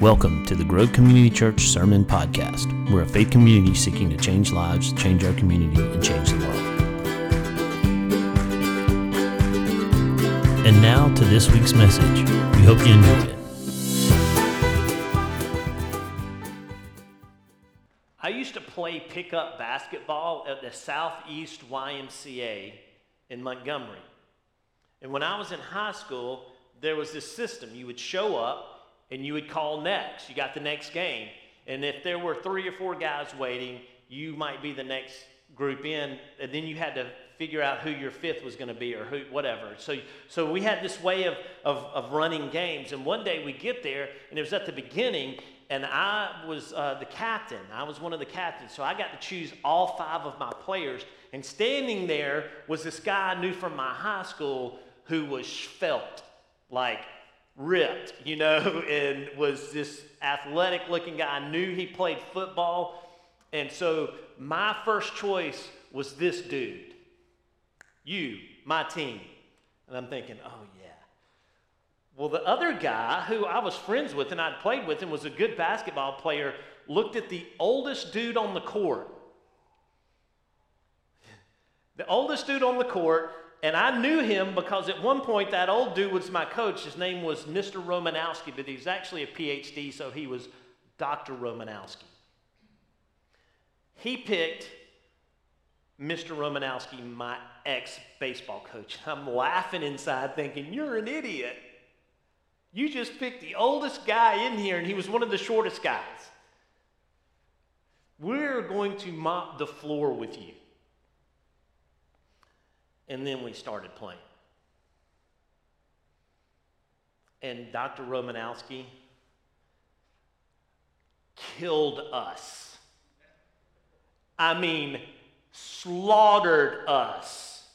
Welcome to the Grove Community Church Sermon Podcast. We're a faith community seeking to change lives, change our community, and change the world. And now to this week's message. We hope you enjoy it. I used to play pickup basketball at the Southeast YMCA in Montgomery. And when I was in high school, there was this system. You would show up and you would call next. You got the next game. And if there were three or four guys waiting, you might be the next group in, and then you had to figure out who your fifth was going to be or who whatever. So, so we had this way of, of, of running games. And one day we get there, and it was at the beginning, and I was uh, the captain. I was one of the captains. So I got to choose all five of my players. And standing there was this guy I knew from my high school who was felt like ripped, you know, and was this athletic looking guy. I knew he played football. And so my first choice was this dude. You, my team. And I'm thinking, oh, yeah. Well, the other guy who I was friends with and I'd played with and was a good basketball player looked at the oldest dude on the court. The oldest dude on the court and I knew him because at one point that old dude was my coach. His name was Mr. Romanowski, but he's actually a PhD, so he was Dr. Romanowski. He picked Mr. Romanowski, my ex baseball coach. I'm laughing inside thinking, You're an idiot. You just picked the oldest guy in here, and he was one of the shortest guys. We're going to mop the floor with you. And then we started playing. And Dr. Romanowski killed us. I mean, slaughtered us.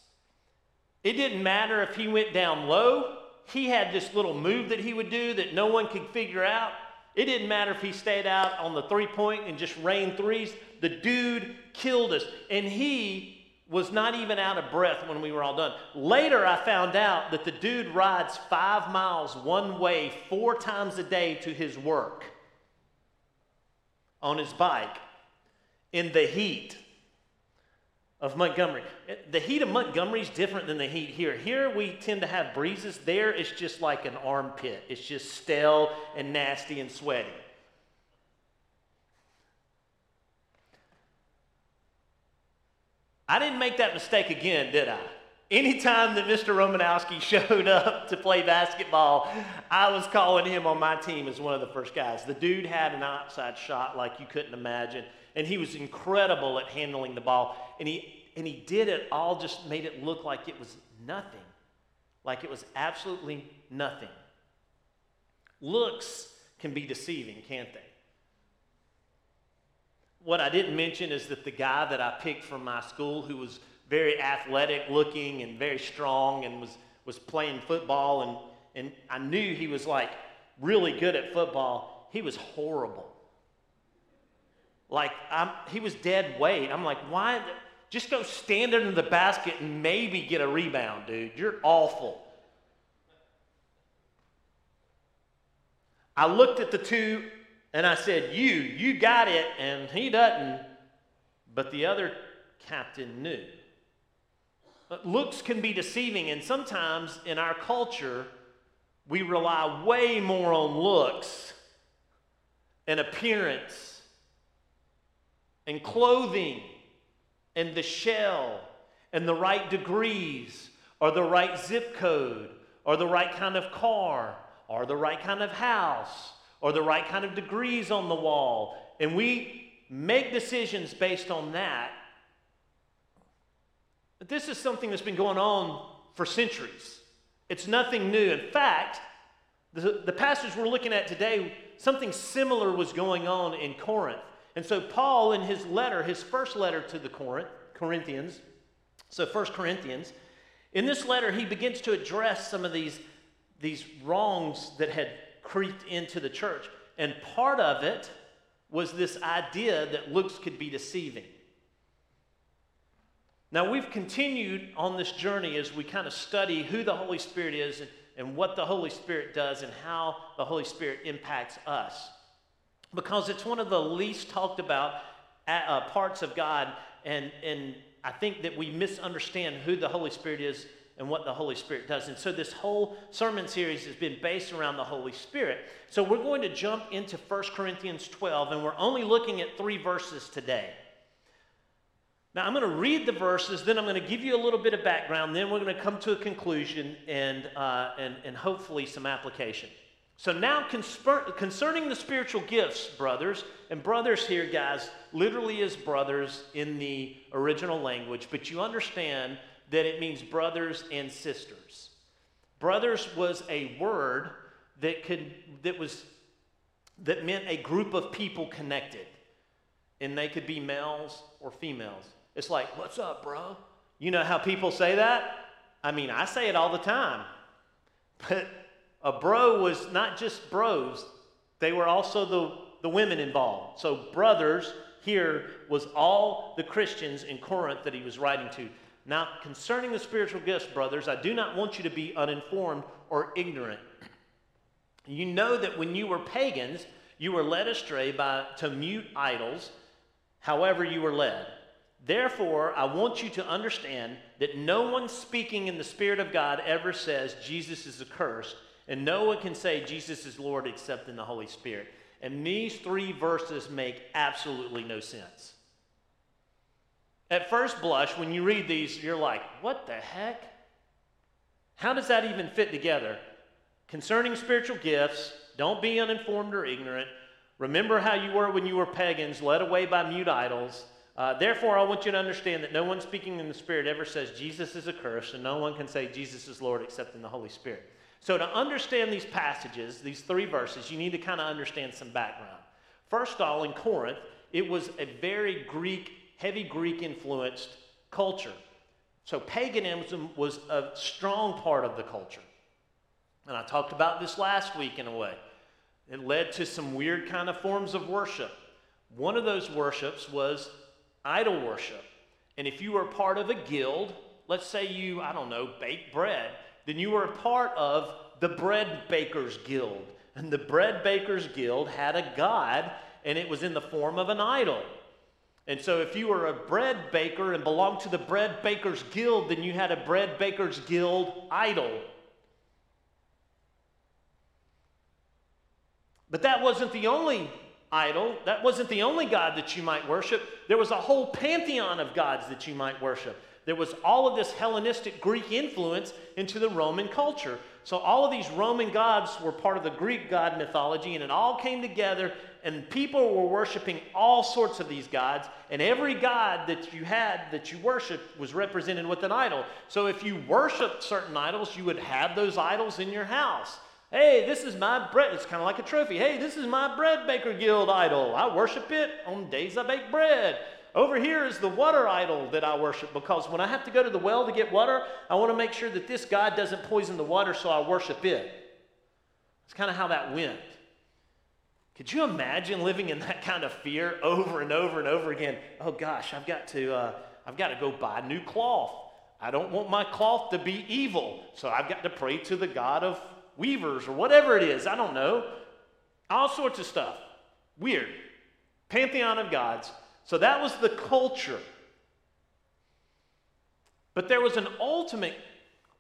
It didn't matter if he went down low. He had this little move that he would do that no one could figure out. It didn't matter if he stayed out on the three point and just rained threes. The dude killed us. And he was not even out of breath when we were all done. Later, I found out that the dude rides five miles one way four times a day to his work on his bike in the heat of Montgomery. The heat of Montgomery is different than the heat here. Here we tend to have breezes. There it's just like an armpit. It's just stale and nasty and sweaty. I didn't make that mistake again, did I? Anytime that Mr. Romanowski showed up to play basketball, I was calling him on my team as one of the first guys. The dude had an outside shot like you couldn't imagine, and he was incredible at handling the ball. And he, and he did it all, just made it look like it was nothing, like it was absolutely nothing. Looks can be deceiving, can't they? What I didn't mention is that the guy that I picked from my school, who was very athletic looking and very strong and was, was playing football, and, and I knew he was like really good at football, he was horrible. Like, I'm, he was dead weight. I'm like, why? Just go stand under the basket and maybe get a rebound, dude. You're awful. I looked at the two and I said, You, you got it, and he doesn't. But the other captain knew. Looks can be deceiving, and sometimes in our culture, we rely way more on looks and appearance and clothing and the shell and the right degrees or the right zip code or the right kind of car or the right kind of house or the right kind of degrees on the wall. And we make decisions based on that. But this is something that's been going on for centuries. It's nothing new. In fact, the, the passage we're looking at today, something similar was going on in Corinth. And so, Paul, in his letter, his first letter to the Corinth, Corinthians, so First Corinthians, in this letter, he begins to address some of these, these wrongs that had creeped into the church. And part of it was this idea that looks could be deceiving. Now, we've continued on this journey as we kind of study who the Holy Spirit is and and what the Holy Spirit does and how the Holy Spirit impacts us. Because it's one of the least talked about uh, parts of God, and, and I think that we misunderstand who the Holy Spirit is and what the Holy Spirit does. And so this whole sermon series has been based around the Holy Spirit. So we're going to jump into 1 Corinthians 12, and we're only looking at three verses today. Now, I'm going to read the verses, then I'm going to give you a little bit of background, then we're going to come to a conclusion and, uh, and, and hopefully some application. So, now concerning the spiritual gifts, brothers, and brothers here, guys, literally is brothers in the original language, but you understand that it means brothers and sisters. Brothers was a word that could that was that meant a group of people connected. And they could be males or females. It's like, what's up, bro? You know how people say that? I mean, I say it all the time. But a bro was not just bros, they were also the, the women involved. So, brothers here was all the Christians in Corinth that he was writing to. Now, concerning the spiritual gifts, brothers, I do not want you to be uninformed or ignorant. You know that when you were pagans, you were led astray by, to mute idols, however, you were led. Therefore, I want you to understand that no one speaking in the Spirit of God ever says Jesus is accursed, and no one can say Jesus is Lord except in the Holy Spirit. And these three verses make absolutely no sense. At first blush, when you read these, you're like, what the heck? How does that even fit together? Concerning spiritual gifts, don't be uninformed or ignorant. Remember how you were when you were pagans, led away by mute idols. Uh, therefore, I want you to understand that no one speaking in the Spirit ever says Jesus is accursed, and no one can say Jesus is Lord except in the Holy Spirit. So, to understand these passages, these three verses, you need to kind of understand some background. First of all, in Corinth, it was a very Greek, heavy Greek influenced culture. So, paganism was a strong part of the culture. And I talked about this last week in a way. It led to some weird kind of forms of worship. One of those worships was idol worship. And if you were part of a guild, let's say you, I don't know, bake bread, then you were a part of the Bread Bakers Guild. And the Bread Bakers Guild had a god, and it was in the form of an idol. And so, if you were a bread baker and belonged to the Bread Bakers Guild, then you had a Bread Bakers Guild idol. But that wasn't the only idol. That wasn't the only God that you might worship. There was a whole pantheon of gods that you might worship. There was all of this Hellenistic Greek influence into the Roman culture. So all of these Roman gods were part of the Greek god mythology, and it all came together, and people were worshiping all sorts of these gods, and every god that you had that you worshiped was represented with an idol. So if you worshiped certain idols, you would have those idols in your house. Hey, this is my bread. It's kind of like a trophy. Hey, this is my bread baker guild idol. I worship it on days I bake bread. Over here is the water idol that I worship because when I have to go to the well to get water, I want to make sure that this God doesn't poison the water, so I worship it. It's kind of how that went. Could you imagine living in that kind of fear over and over and over again? Oh gosh, I've got to, uh, I've got to go buy new cloth. I don't want my cloth to be evil, so I've got to pray to the God of weavers or whatever it is. I don't know. All sorts of stuff. Weird. Pantheon of gods. So that was the culture. But there was an ultimate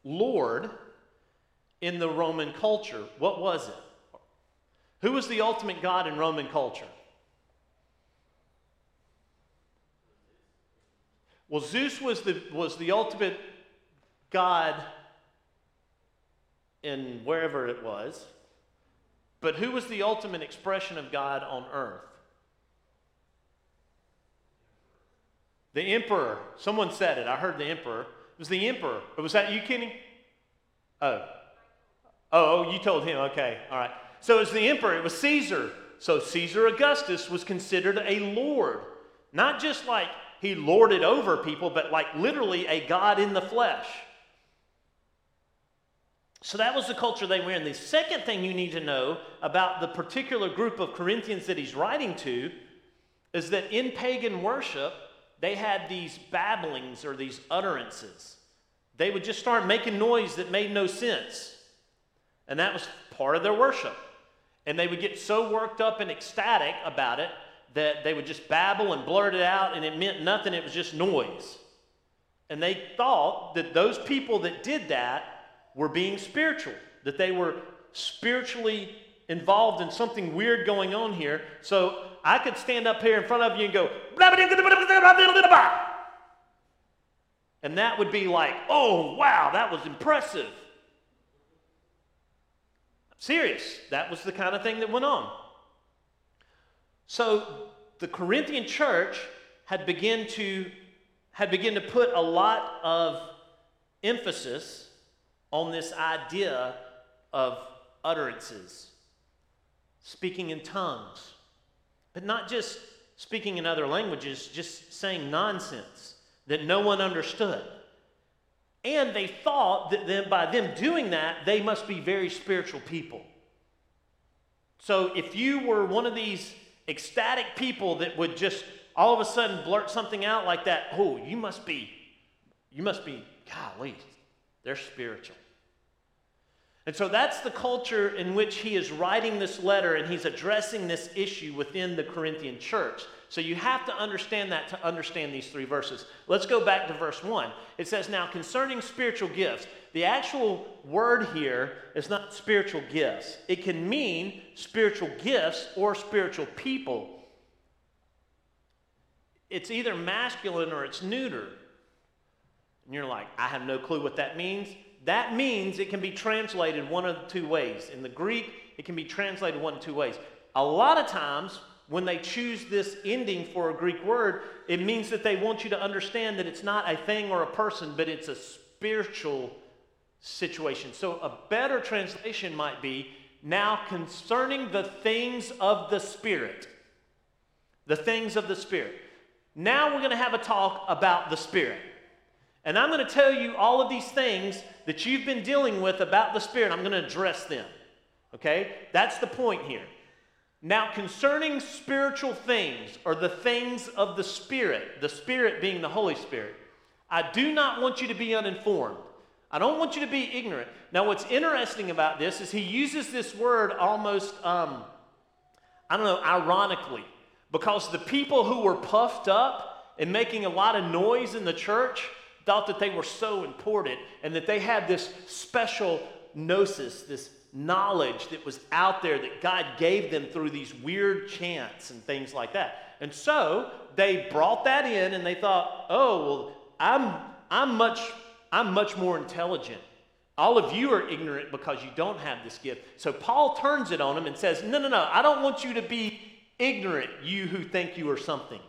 Lord in the Roman culture. What was it? Who was the ultimate God in Roman culture? Well, Zeus was the, was the ultimate God in wherever it was. But who was the ultimate expression of God on earth? The emperor. Someone said it. I heard the emperor. It was the emperor. Was that you, Kenny? Oh. oh. Oh, you told him. Okay. All right. So it was the emperor. It was Caesar. So Caesar Augustus was considered a lord. Not just like he lorded over people, but like literally a God in the flesh. So that was the culture they were in. The second thing you need to know about the particular group of Corinthians that he's writing to is that in pagan worship, they had these babblings or these utterances. They would just start making noise that made no sense. And that was part of their worship. And they would get so worked up and ecstatic about it that they would just babble and blurt it out, and it meant nothing, it was just noise. And they thought that those people that did that were being spiritual, that they were spiritually involved in something weird going on here. So I could stand up here in front of you and go, and that would be like, oh, wow, that was impressive. I'm Serious. That was the kind of thing that went on. So the Corinthian church had begun to had begun to put a lot of emphasis on this idea of utterances, speaking in tongues, but not just speaking in other languages, just saying nonsense that no one understood. And they thought that then by them doing that, they must be very spiritual people. So if you were one of these ecstatic people that would just all of a sudden blurt something out like that, oh, you must be, you must be, golly, they're spiritual. And so that's the culture in which he is writing this letter and he's addressing this issue within the Corinthian church. So you have to understand that to understand these three verses. Let's go back to verse 1. It says, Now concerning spiritual gifts, the actual word here is not spiritual gifts. It can mean spiritual gifts or spiritual people. It's either masculine or it's neuter. And you're like, I have no clue what that means. That means it can be translated one of two ways. In the Greek, it can be translated one of two ways. A lot of times, when they choose this ending for a Greek word, it means that they want you to understand that it's not a thing or a person, but it's a spiritual situation. So a better translation might be now concerning the things of the Spirit. The things of the Spirit. Now we're going to have a talk about the Spirit. And I'm going to tell you all of these things that you've been dealing with about the Spirit. I'm going to address them. Okay? That's the point here. Now, concerning spiritual things, or the things of the Spirit, the Spirit being the Holy Spirit, I do not want you to be uninformed. I don't want you to be ignorant. Now, what's interesting about this is he uses this word almost, um, I don't know, ironically, because the people who were puffed up and making a lot of noise in the church thought that they were so important and that they had this special gnosis, this knowledge that was out there that God gave them through these weird chants and things like that. And so they brought that in and they thought, oh, well, I'm, I'm, much, I'm much more intelligent. All of you are ignorant because you don't have this gift. So Paul turns it on them and says, no, no, no, I don't want you to be ignorant, you who think you are something.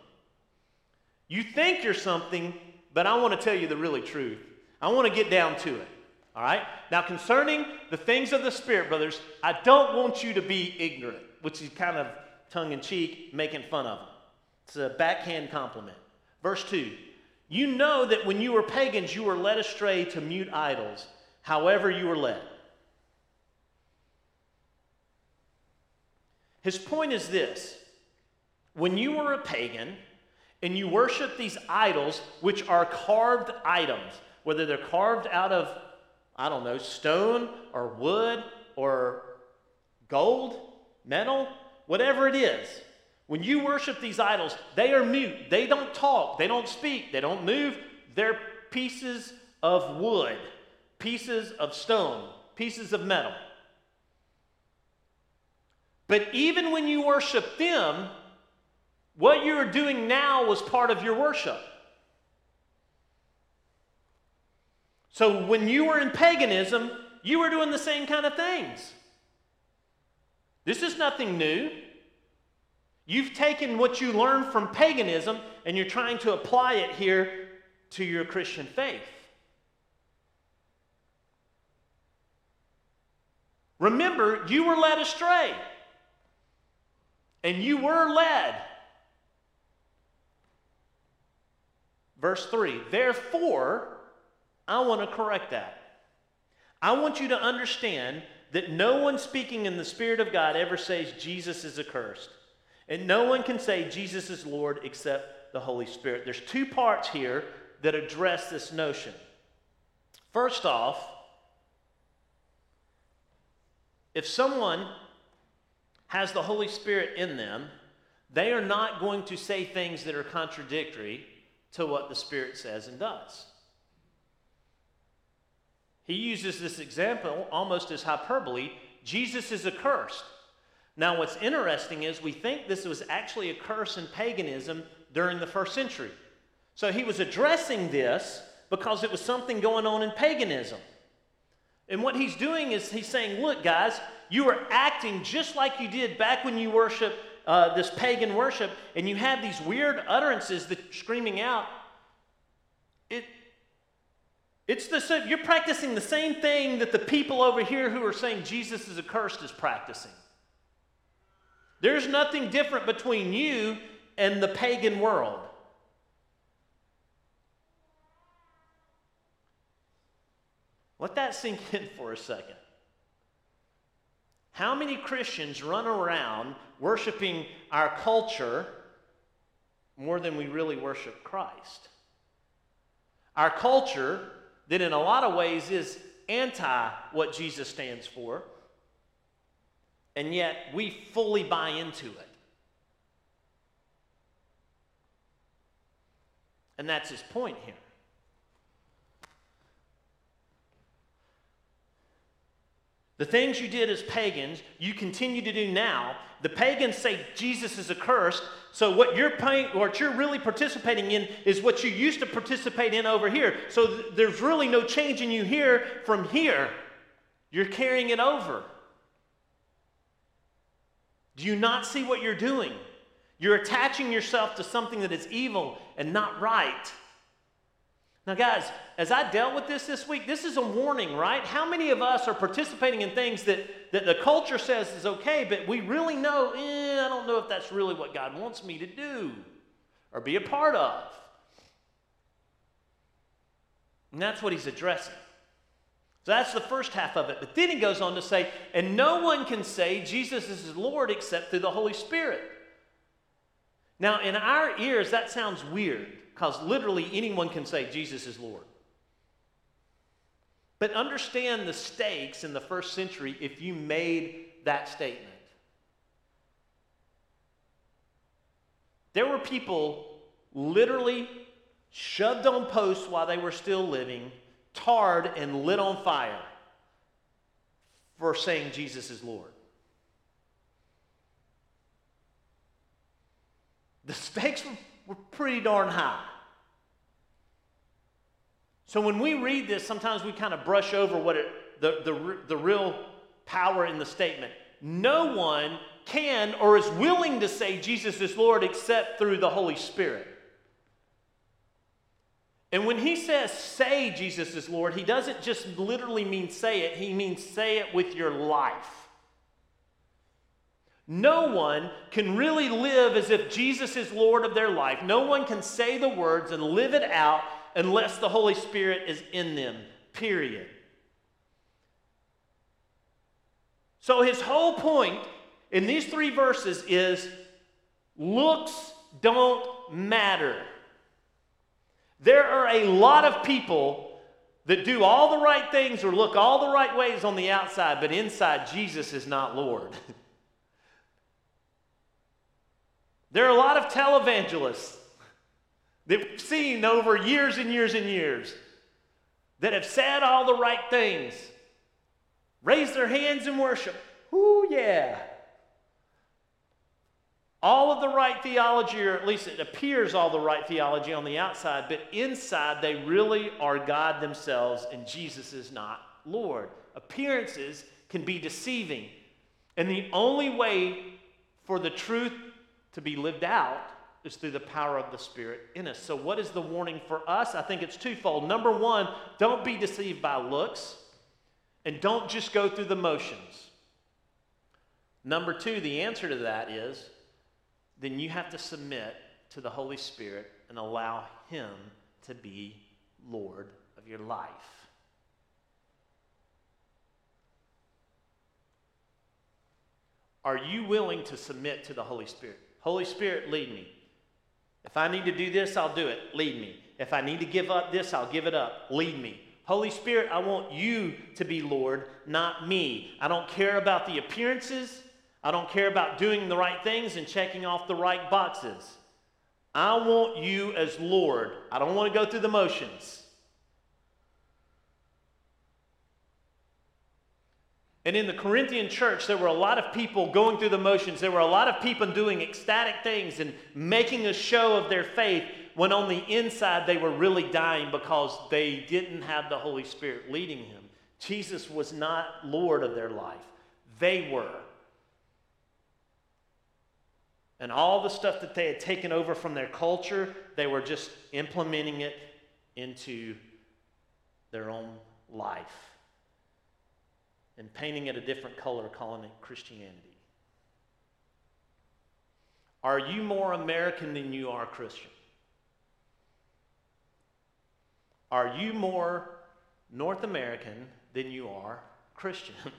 You think you're something, but I want to tell you the really truth. I want to get down to it. All right? Now, concerning the things of the Spirit, brothers, I don't want you to be ignorant, which is kind of tongue in cheek, making fun of them. It's a backhand compliment. Verse 2 You know that when you were pagans, you were led astray to mute idols, however, you were led. His point is this when you were a pagan and you worship these idols, which are carved items, whether they're carved out of I don't know, stone or wood or gold, metal, whatever it is. When you worship these idols, they are mute. They don't talk, they don't speak, they don't move. They're pieces of wood, pieces of stone, pieces of metal. But even when you worship them, what you're doing now was part of your worship. So when you were in paganism, you were doing the same kind of things. This is nothing new. You've taken what you learned from paganism and you're trying to apply it here to your Christian faith. Remember, you were led astray. And you were led. Verse 3 Therefore, I want to correct that. I want you to understand that no one speaking in the Spirit of God ever says Jesus is accursed. And no one can say Jesus is Lord except the Holy Spirit. There's two parts here that address this notion. First off, If someone has the Holy Spirit in them, they are not going to say things that are contradictory to what the Spirit says and does. He uses this example almost as hyperbole Jesus is accursed. Now, what's interesting is we think this was actually a curse in paganism during the first century. So he was addressing this because it was something going on in paganism. And what he's doing is he's saying, look, guys, you are acting just like you did back when you worship uh, this pagan worship, and you have these weird utterances that screaming out. It, it's the you're practicing the same thing that the people over here who are saying Jesus is accursed is practicing. There's nothing different between you and the pagan world. Let that sink in for a second. How many Christians run around worshiping our culture more than we really worship Christ? Our culture, that in a lot of ways is anti what Jesus stands for, and yet we fully buy into it. And that's his point here. The things you did as pagans, you continue to do now. The pagans say Jesus is accursed. So what you're paying, what you're really participating in is what you used to participate in over here. So th- there's really no change in you here from here. You're carrying it over. Do you not see what you're doing? You're attaching yourself to something that is evil and not right. Now, guys, as I dealt with this this week, this is a warning, right? How many of us are participating in things that, that the culture says is okay, but we really know, eh, I don't know if that's really what God wants me to do or be a part of? And that's what he's addressing. So that's the first half of it. But then he goes on to say, and no one can say Jesus is Lord except through the Holy Spirit. Now, in our ears, that sounds weird because literally anyone can say Jesus is Lord. But understand the stakes in the first century if you made that statement. There were people literally shoved on posts while they were still living, tarred and lit on fire for saying Jesus is Lord. The stakes were were pretty darn high. So when we read this, sometimes we kind of brush over what it, the, the, the real power in the statement. No one can or is willing to say Jesus is Lord except through the Holy Spirit. And when he says say Jesus is Lord, he doesn't just literally mean say it, he means say it with your life. No one can really live as if Jesus is Lord of their life. No one can say the words and live it out unless the Holy Spirit is in them, period. So, his whole point in these three verses is looks don't matter. There are a lot of people that do all the right things or look all the right ways on the outside, but inside, Jesus is not Lord. There are a lot of televangelists that we've seen over years and years and years that have said all the right things, raised their hands in worship. Ooh, yeah. All of the right theology, or at least it appears all the right theology on the outside, but inside they really are God themselves, and Jesus is not Lord. Appearances can be deceiving. And the only way for the truth to be lived out is through the power of the Spirit in us. So, what is the warning for us? I think it's twofold. Number one, don't be deceived by looks, and don't just go through the motions. Number two, the answer to that is then you have to submit to the Holy Spirit and allow Him to be Lord of your life. Are you willing to submit to the Holy Spirit? Holy Spirit, lead me. If I need to do this, I'll do it. Lead me. If I need to give up this, I'll give it up. Lead me. Holy Spirit, I want you to be Lord, not me. I don't care about the appearances. I don't care about doing the right things and checking off the right boxes. I want you as Lord. I don't want to go through the motions. And in the Corinthian church, there were a lot of people going through the motions. There were a lot of people doing ecstatic things and making a show of their faith when on the inside they were really dying because they didn't have the Holy Spirit leading them. Jesus was not Lord of their life, they were. And all the stuff that they had taken over from their culture, they were just implementing it into their own life and painting it a different color, calling it Christianity. Are you more American than you are Christian? Are you more North American than you are Christian?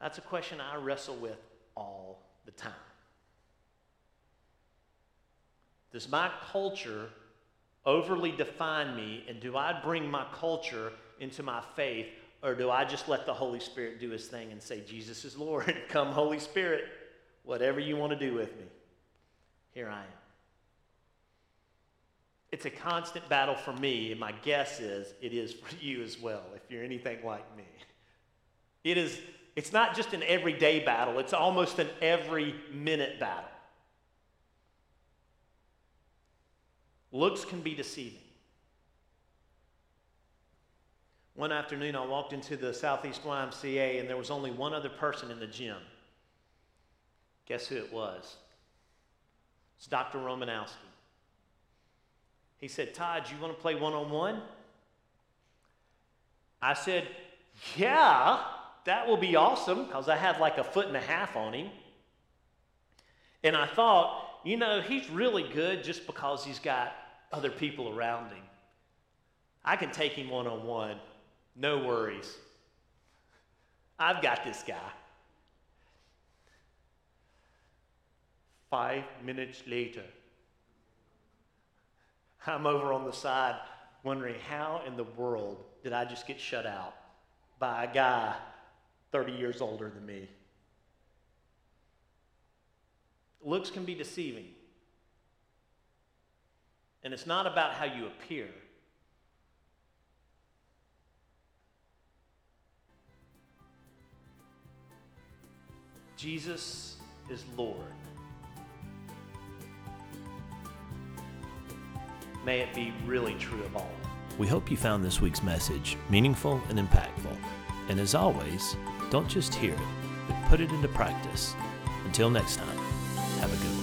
That's a question I wrestle with all the time. Does my culture overly define me, and do I bring my culture into my faith, or do I just let the Holy Spirit do his thing and say, Jesus is Lord? Come, Holy Spirit, whatever you want to do with me, here I am. It's a constant battle for me, and my guess is it is for you as well, if you're anything like me. It is, it's not just an everyday battle, it's almost an every minute battle. Looks can be deceiving. One afternoon, I walked into the Southeast YMCA, and there was only one other person in the gym. Guess who it was? It's Dr. Romanowski. He said, Todd, you want to play one on one? I said, Yeah, that will be awesome, because I had like a foot and a half on him. And I thought, you know, he's really good just because he's got other people around him. I can take him one on one. No worries. I've got this guy. Five minutes later, I'm over on the side wondering how in the world did I just get shut out by a guy 30 years older than me? Looks can be deceiving. And it's not about how you appear. Jesus is Lord. May it be really true of all. We hope you found this week's message meaningful and impactful. And as always, don't just hear it, but put it into practice. Until next time, have a good one.